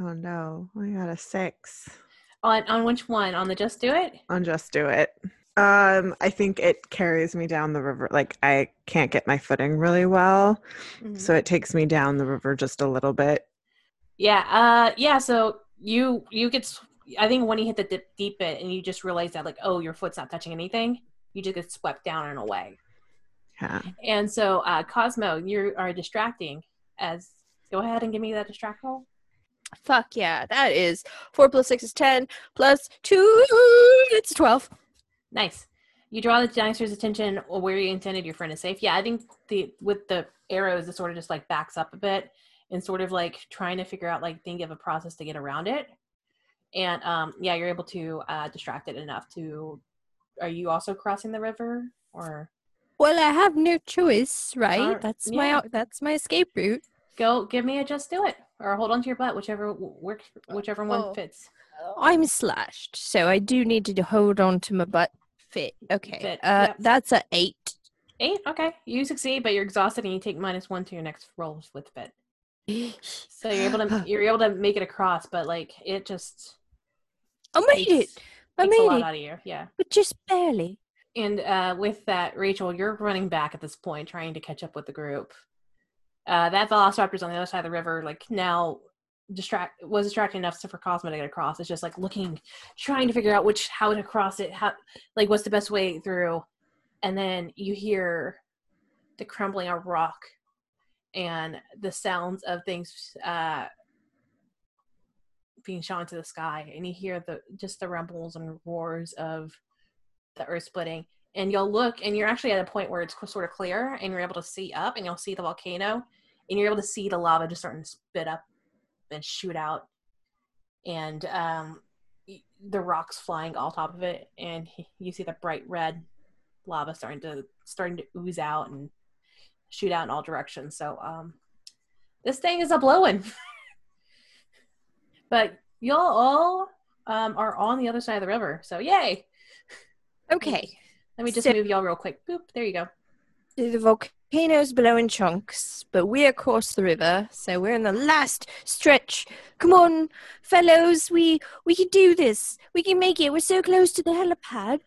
Oh no, I got a six. on on which one? On the just do it? on just do it um i think it carries me down the river like i can't get my footing really well Mhm. so it takes me down the river just a little bit Yeah, uh, yeah. So you you get. I think when you hit the dip, deep bit and you just realize that like, oh, your foot's not touching anything, you just get swept down and away. yeah And so, uh, Cosmo, you are distracting. As go ahead and give me that distract roll. Fuck yeah, that is four plus six is ten plus two. It's twelve. Nice. You draw the dinosaur's attention where you intended your friend is safe. Yeah, I think the with the arrows, it sort of just like backs up a bit and sort of like trying to figure out like think of a process to get around it. And um, yeah, you're able to uh, distract it enough to. Are you also crossing the river or Well, I have no choice, right? Alright, That's yeah. my that's my escape route. Go? Give me a just do it or hold on to your butt, whichever works, whichever one Oh. fits. I'm slashed, so I do need to hold on to my butt. Fit. Okay. Fit, Uh, yep. that's a eight. Eight. Okay, you succeed, but you're exhausted and you take minus one to your next rolls with fit. So you're able to you're able to make it across, but like it just I made it. takes, I takes a made lot it, out of you. Yeah. but just barely. And uh, with that, Rachel, you're running back at this point, trying to catch up with the group. Uh, that Velociraptor's on the other side of the river, like now distract was distracting enough for Cosmo to get across. It's just like looking, trying to figure out which how to cross it, how like what's the best way through. And then you hear the crumbling of rock and the sounds of things uh, being shot into the sky, and you hear the just the rumbles and roars of the earth splitting and you'll look and you're actually at a point where it's sort of clear and you're able to see up and you'll see the volcano and you're able to see the lava just starting to spit up and shoot out. And um, the rocks flying all top of it and you see the bright red lava starting to starting to ooze out and shoot out in all directions. So um, this thing is a blowing but y'all all um, are on the other side of the river. So yay! Okay. Let me just So- move y'all real quick. Boop. There you go. The volcano's below in chunks, but we're across the river, so we're in the last stretch. Come on, fellows, we we can do this. We can make it. We're so close to the helipad.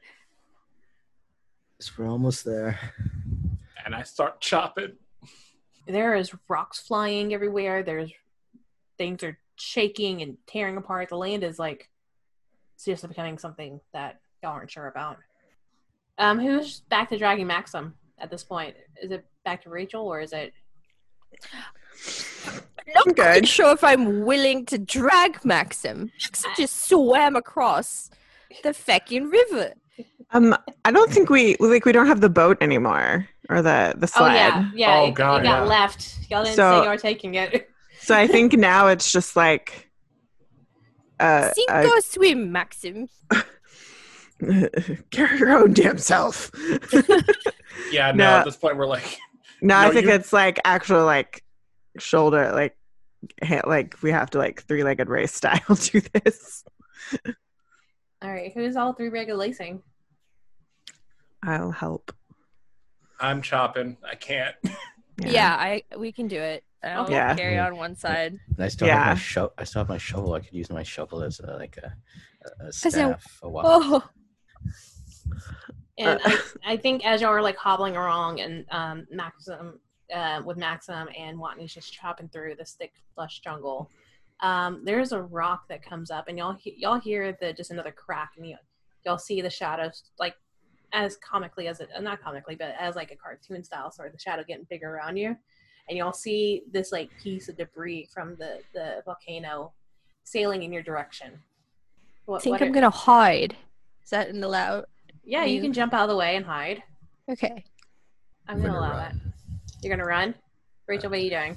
Yes, we're almost there. And I start chopping. There is rocks flying everywhere. There's things are shaking and tearing apart. The land is like seriously becoming something that y'all aren't sure about. Um, who's back to dragging Maxim at this point? Is it back to Rachel or is it? Not I'm quite good. sure if I'm willing to drag Maxim. Maxim just swam across the feckin' river. Um, I don't think we like we don't have the boat anymore or the the sled. Oh yeah, yeah. Oh, it, it God, got yeah. left. Y'all didn't So- say you were taking it. So I think now it's just like uh, Sink uh or swim, Maxim. carry your own damn self. Yeah, no, No. at this point we're like, no, I think you- it's like actual like shoulder like ha- like we have to like three legged race style do this. All right, who's all three legged lacing? I'll help. I'm chopping. I can't. Yeah, I we can do it. I'll Yeah. carry on one side. And I still have Yeah. my shovel. I still have my shovel. I could use my shovel as a, like a, a- a a- staff. A. Oh, And Uh. I, I think as y'all are like hobbling along and um, Maxim uh, with Maxim and Watney's just chopping through this thick, lush jungle, um, there's a rock that comes up, and y'all he- y'all hear the just another crack, and you, y'all see the shadows like as comically as it not comically, but as like a cartoon style, sort of the shadow getting bigger around you, and y'all see this like piece of debris from the the volcano sailing in your direction. I think what I'm are- gonna hide. Is that an allowed? yeah, you you- can jump out of the way and hide. Okay. I'm I'm gonna gonna allow that. run. You're gonna run, Rachel. What are you doing?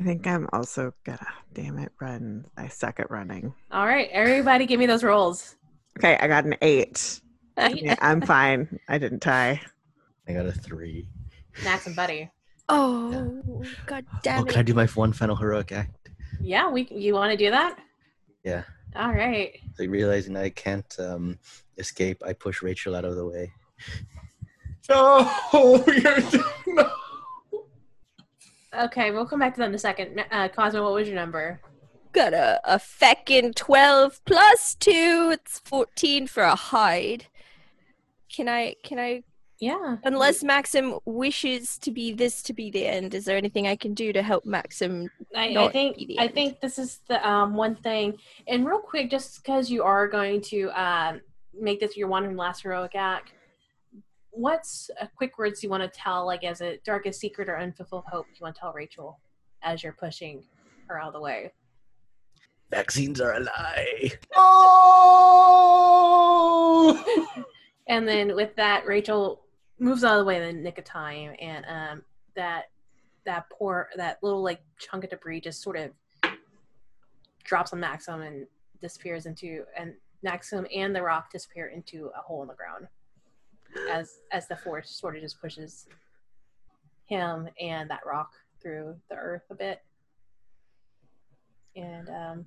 I think I'm also gonna damn it run. I suck at running. All right, everybody, give me those rolls. Okay, I got an eight. Eight? Yeah, I'm fine. I didn't tie. I got a three. Max and Buddy. Oh, god oh, damn oh, can I do my one final heroic act? Yeah, we. You want to do that? Yeah. All right. So realizing I can't um, escape, I push Rachel out of the way. No, you're no. Okay, we'll come back to that in a second. Uh, Cosmo, what was your number? Got a a feckin' twelve plus two. It's fourteen for a hide. Can I? Can I? Yeah. Unless Maxim wishes to be this to be the end, is there anything I can do to help Maxim? I, I think be the I end. think this is the um, one thing. And real quick, just because you are going to um, make this your one and last heroic act, what's a quick words you want to tell, like as a darkest secret or unfulfilled hope you want to tell Rachel as you're pushing her out of the way? Vaccines are a lie. Oh! And then with that, Rachel moves out of the way in the nick of time, and um, that that poor that little like chunk of debris just sort of drops on Maxim and disappears into and Maxim and the rock disappear into a hole in the ground as as the force sort of just pushes him and that rock through the earth a bit. And um,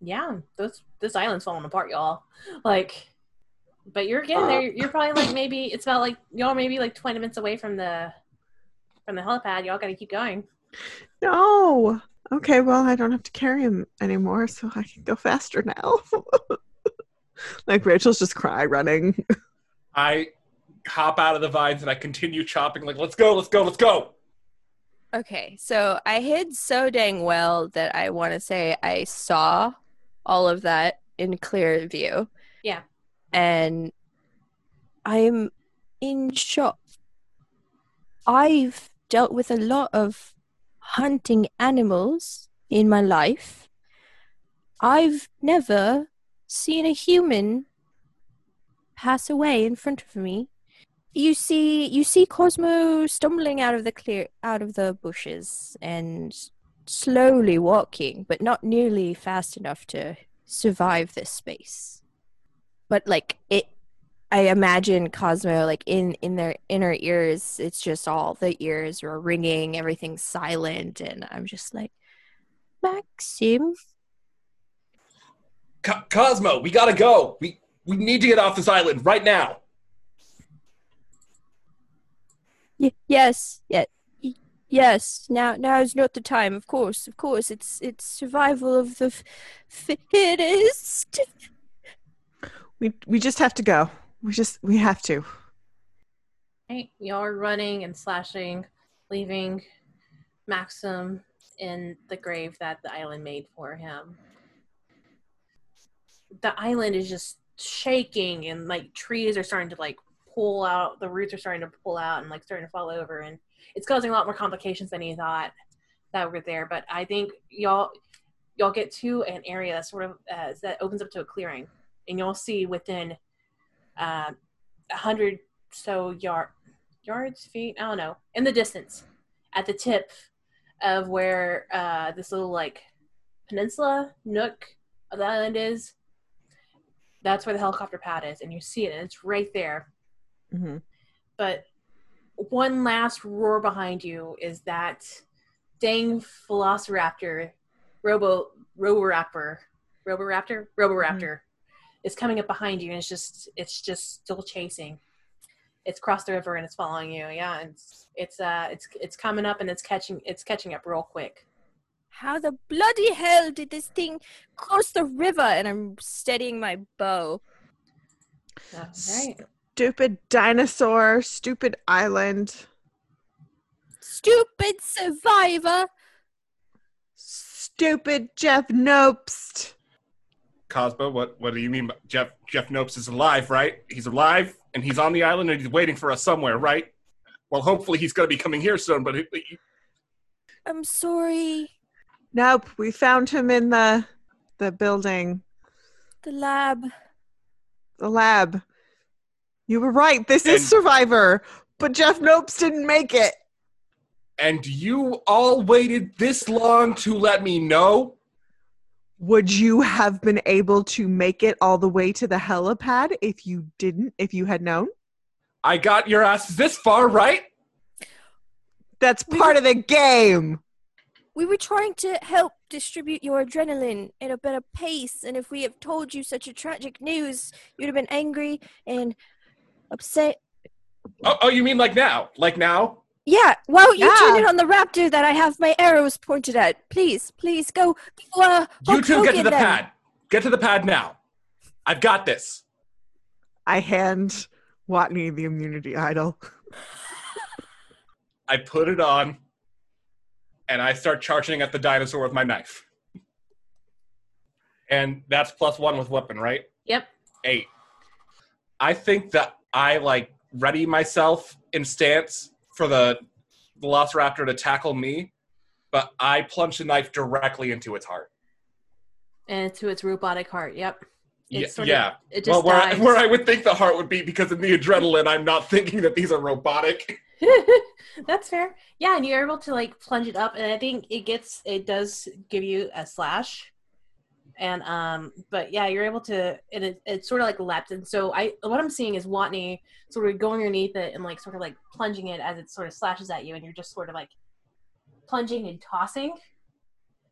yeah, those this island's falling apart, y'all. Like but you're getting there. You're probably like maybe it's about like y'all maybe like twenty minutes away from the from the helipad. Y'all got to keep going. No. Okay, well, I don't have to carry him anymore, so I can go faster now. like Rachel's just cry running. I hop out of the vines and I continue chopping. Like, let's go, let's go, let's go. Okay, so I hid so dang well that I want to say I saw all of that in clear view. Yeah. And I'm in shock. I've dealt with a lot of hunting animals in my life. I've never seen a human pass away in front of me. You see you see Cosmo stumbling out of the clear out of the bushes and slowly walking, but not nearly fast enough to survive this space. But like it I imagine Cosmo like in in their inner ears it's just all the ears are ringing, everything's silent and I'm just like Maxim Co- Cosmo, we gotta go. We we need to get off this island right now. Y- yes, yeah, y- yes. Now, now is not the time. Of course, of course. It's it's survival of the f- fittest. We we just have to go. We just we have to. Right, y'all are running and slashing, leaving Maxim in the grave that the island made for him. the island is just shaking and like trees are starting to like pull out the roots are starting to pull out and like starting to fall over and it's causing a lot more complications than you thought that were there but i think y'all y'all get to an area that sort of uh, that opens up to a clearing and you'll see within uh, a hundred so yard yards feet i don't know in the distance at the tip of where uh, this little like peninsula nook of the island is that's where the helicopter pad is and you see it and it's right there. Mhm. but one last roar behind you is that dang velociraptor robo roboraptor roboraptor? Roboraptor is coming up behind you and it's just it's just still chasing it's crossed the river and it's following you yeah it's it's uh it's it's coming up and it's catching it's catching up real quick How the bloody hell did this thing cross the river? And I'm steadying my bow. all right Stupid dinosaur, stupid island, Stupid survivor! stupid Jeff Nopst. Cosmo, what what do you mean? by- Jeff Jeff Nopes is alive, right? He's alive and he's on the island and he's waiting for us somewhere, right? Well, hopefully he's going to be coming here soon. But it, it- I'm sorry. Nope, we found him in the the building, The lab. the lab. You were right. This And- is Survivor, but Jeff Nopes didn't make it. and you all waited this long to let me know. Would you have been able to make it all the way to the helipad if you didn't, if you had known? I got your ass this far, right? That's part were- of the game. We were trying to help distribute your adrenaline at a better pace, and if we have told you such a tragic news, you'd have been angry and upset. Oh, oh, you mean like now? Like now? Yeah, why don't you turn it on the raptor that I have my arrows pointed at? Please, please go. go uh, You Hulk two get to the them. pad. Get to the pad now. I've got this. I hand Watney the immunity idol. I put it on, and I start charging at the dinosaur with my knife. And that's plus one with weapon, right? yep Eight. I think that I like ready myself in stance for the Velociraptor to tackle me, but I plunge the knife directly into its heart. and to its robotic heart yep It Yeah, sort of- yeah. it just well, where I, where I would think the heart would be because of the adrenaline, I'm not thinking that these are robotic. That's fair. Yeah, and you're able to like plunge it up, and I think it gets it does give you a slash, and um, but yeah, you're able to and it it's sort of like leapt, and so I what I'm seeing is Watney sort of going underneath it and like sort of like plunging it as it sort of slashes at you, and you're just sort of like plunging and tossing,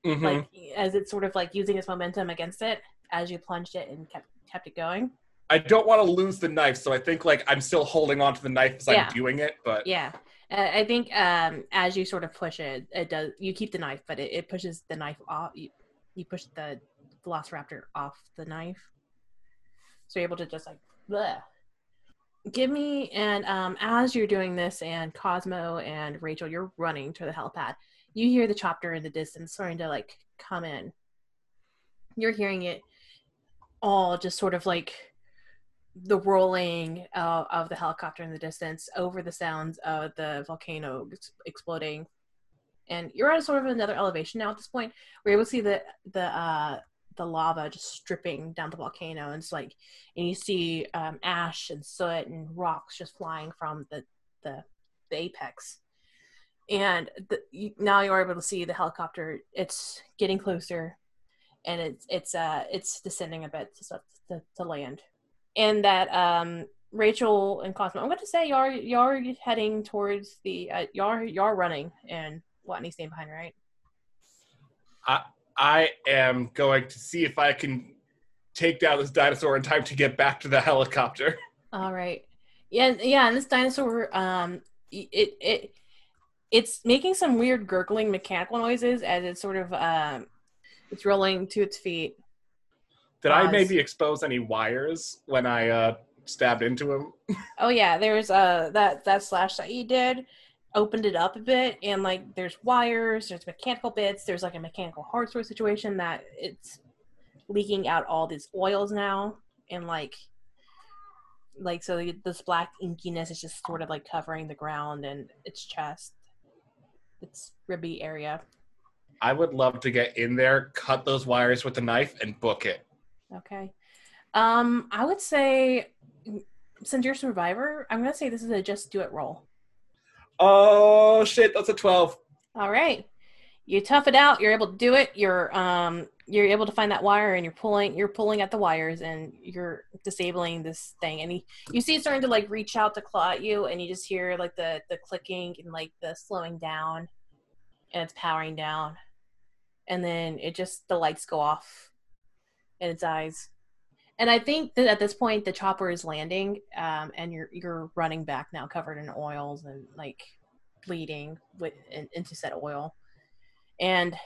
Mhm. like as it's sort of like using its momentum against it as you plunged it and kept kept it going. I don't want to lose the knife, so I think like I'm still holding on to the knife as Yeah. I'm doing it. But Yeah. Uh, I think um, as you sort of push it, it does. You keep the knife, but it, it pushes the knife off. You, you push the Velociraptor off the knife, so you're able to just like, bleh. Give me and um, as you're doing this, and Cosmo and Rachel, you're running to the helipad. You hear the chopper in the distance starting to like come in. You're hearing it all just sort of like the rolling uh, of the helicopter in the distance over the sounds of the volcano ex- exploding and you're at sort of another elevation now at this point we're able to see the the uh the lava just stripping down the volcano and it's like and you see um, ash and soot and rocks just flying from the the, the apex and the, you, now you're able to see the helicopter it's getting closer and it's it's uh it's descending a bit to, to, to land and that um Rachel and Cosmo, I'm going to say you're you're heading towards the uh, you're you're running and Watney staying behind, right? Am going to see if I can take down this dinosaur in time to get back to the helicopter. All right. Yeah, yeah. And this dinosaur, um, it it it's making some weird gurgling mechanical noises as it's sort of um, it's rolling to its feet. Did I maybe expose any wires when I uh, stabbed into him? Oh yeah, there's uh that that slash that you did opened it up a bit and like there's wires, there's mechanical bits, there's like a mechanical hard sword situation that it's leaking out all these oils now, and like like so this black inkiness is just sort of like covering the ground and its chest, its ribby area. I would love to get in there, cut those wires with a knife, and book it. Okay. Um, I would say since you're a survivor, I'm gonna say this is a just do it roll. Oh shit, that's a twelve. All right. You tough it out. You're able to do it. You're um you're able to find that wire and you're pulling you're pulling at the wires and you're disabling this thing and you, you see it starting to like reach out to claw at you and you just hear like the the clicking and like the slowing down and it's powering down and then it just the lights go off in its eyes and i think that at this point the chopper is landing um, and you're you're running back now covered in oils and like bleeding with in, into said oil and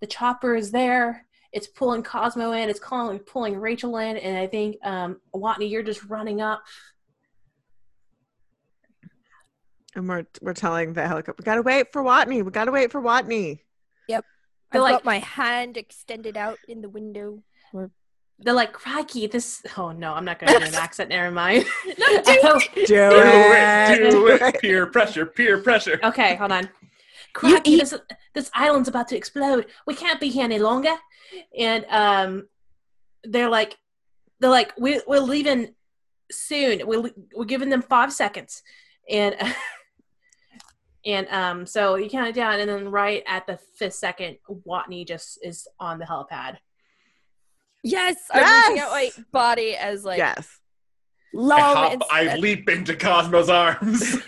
the chopper is there it's pulling cosmo in it's calling pulling rachel in and i think um watney you're just running up And we're we're telling the helicopter, we gotta wait for Watney. We gotta wait for Watney. Yep. I've like- got my hand extended out in the window. They're like crikey this oh no i'm not gonna do an accent never mind. No, Do Do it. it, do it. Peer pressure, peer pressure. okay hold on. You crikey eat- this, this island's about to explode. We can't be here any longer. And um they're like they're like we, we're leaving soon. We're, we're giving them five seconds. And and um so you count it down and then right at the fifth second watney just is on the helipad Yes, I'm reaching out my body as like yes. long I, hop, and I leap into Cosmo's arms.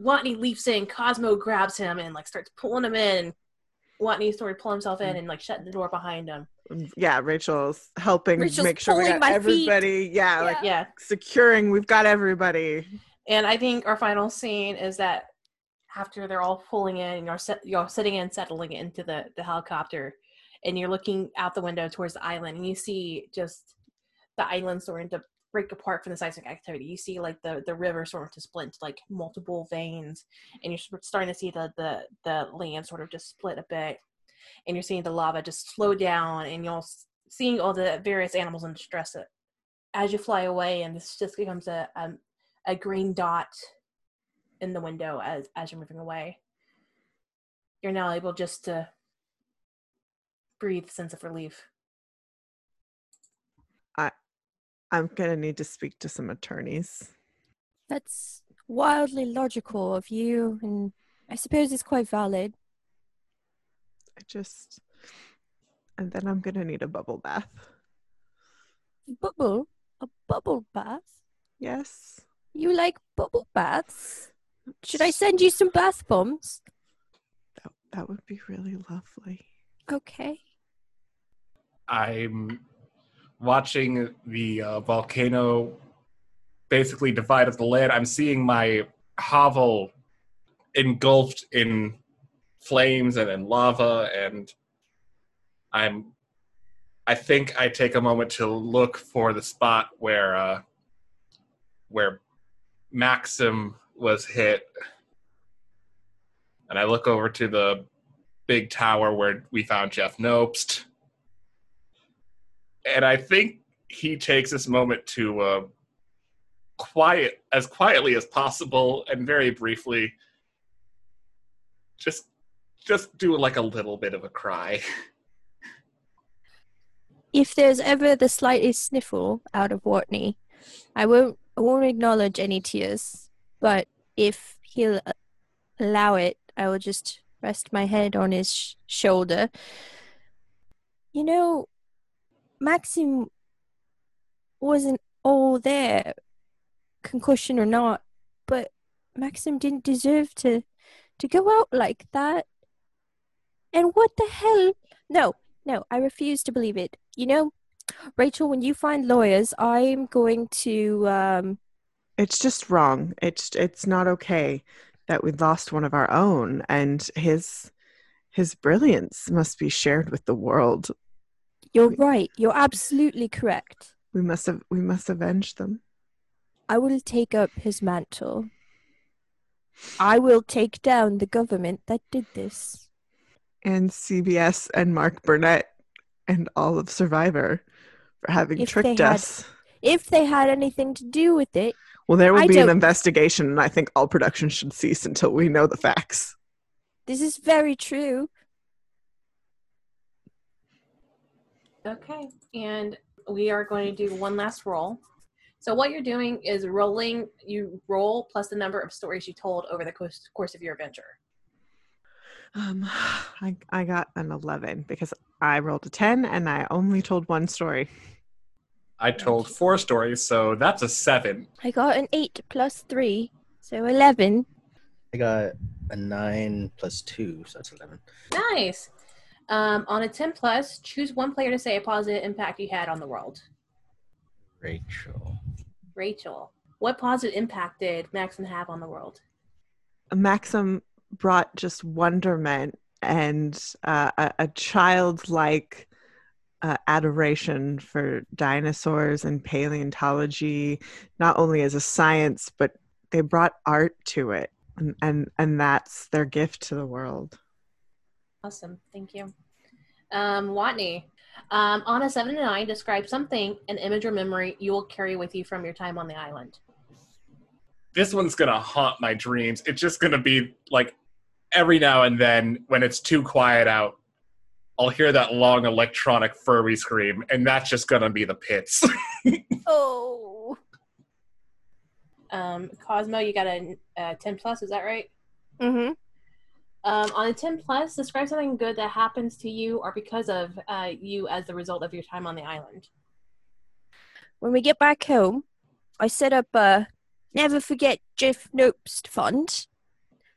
Watney leaps in, Cosmo grabs him and like starts pulling him in. Watney sort of pull himself in mm. and like shutting the door behind him. Mm, yeah, Rachel's helping Rachel's make sure we got everybody. Yeah, like Yeah. securing. We've got everybody. And I think our final scene is that after they're all pulling in and you're, set, you're sitting and settling into the, the helicopter and you're looking out the window towards the island and you see just the island starting to break apart from the seismic activity. You see like the, the river sort of to split into like multiple veins and you're starting to see the, the, the land sort of just split a bit and you're seeing the lava just slow down and you're seeing all the various animals in distress uh, as you fly away and this just becomes a, a, a green dot in the window as as you're moving away. You're now able just to breathe a sense of relief. I I'm gonna need to speak to some attorneys. that's wildly logical of you, and I suppose it's quite valid. I just, and then I'm gonna need a bubble bath. Bubble, a bubble bath. Yes. You like bubble baths? Should I send you some bath bombs? That that would be really lovely. Okay. I'm watching the uh, volcano basically divide up the land. I'm seeing my hovel engulfed in flames and in lava, and I'm. I think I take a moment to look for the spot where uh, where Maxim was hit, and I look over to the big tower where we found Jeff Nopst and I think he takes this moment to uh, quiet as quietly as possible and very briefly just just do like a little bit of a cry. If there's ever the slightest sniffle out of Watney, I won't. I won't acknowledge any tears. But if he'll allow it, I will just rest my head on his sh- shoulder. You know, Maxim wasn't all there, concussion or not, but Maxim didn't deserve to to go out like that. And what the hell? No, no, I refuse to believe it. You know, Rachel, when you find lawyers, I'm going to um It's just wrong. It's it's not okay that we lost one of our own, and his his brilliance must be shared with the world. You're right. You're absolutely correct. We must have we must avenge them. I will take up his mantle. I will take down the government that did this. And CBS and Mark Burnett and all of Survivor for having If tricked had- us. If they had anything to do with it, Well, there will I be an investigation, and I think all production should cease until we know the facts. this is very true. Okay, and we are going to do one last roll. So what you're doing is rolling. You roll plus the number of stories you told over the course, course of your adventure. Um, I I got an eleven because I rolled a ten and I only told one story. I told four stories, so that's a seven. I got an 8 plus 3, so 11. I got a nine plus two, so that's eleven. Nice. Um, on a 10 plus, choose one player to say a positive impact you had on the world. Rachel. Rachel, what positive impact did Maxim have on the world? Maxim brought just wonderment and uh, a, a childlike uh, adoration for dinosaurs and paleontology, not only as a science, but they brought art to it, and and, and that's their gift to the world. Awesome. Thank you. Um, Watney, um, on a 7 to 9, describe something, an image or memory you will carry with you from your time on the island. This one's gonna haunt my dreams. It's just gonna be like every now and then when it's too quiet out, I'll hear that long electronic Furby scream, and that's just gonna be the pits. Oh. Um, Cosmo, you got a, a 10 plus, is that right? Mm-hmm. Um, on a 10 plus, describe something good that happens to you or because of uh, you as the result of your time on the island. When we get back home, I set up a Never Forget Jeff Nopes fund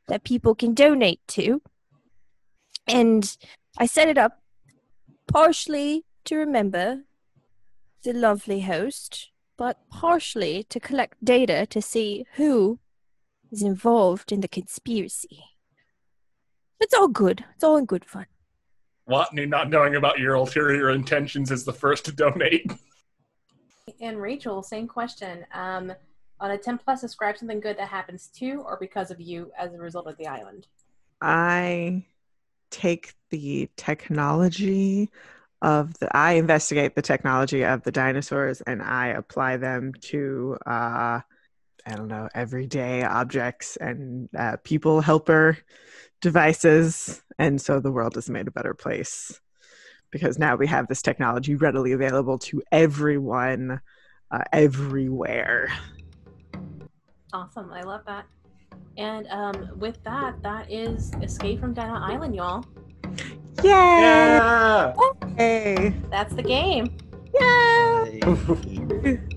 that people can donate to. And I set it up partially to remember the lovely host, but partially to collect data to see who is involved in the conspiracy. It's all good. It's all in good fun. Watney not knowing about your ulterior intentions is the first to donate. And Rachel, same question. Um, on a 10 plus, describe something good that happens to or because of you as a result of the island. I take the technology of the I investigate the technology of the dinosaurs and I apply them to uh I don't know everyday objects and uh, people helper devices and so the world is made a better place because now we have this technology readily available to everyone uh, everywhere. Awesome. I love that. And um, with that, that is Escape from Dino Island, y'all. Yay! Yeah. Yay! That's the game. Yay! Yay.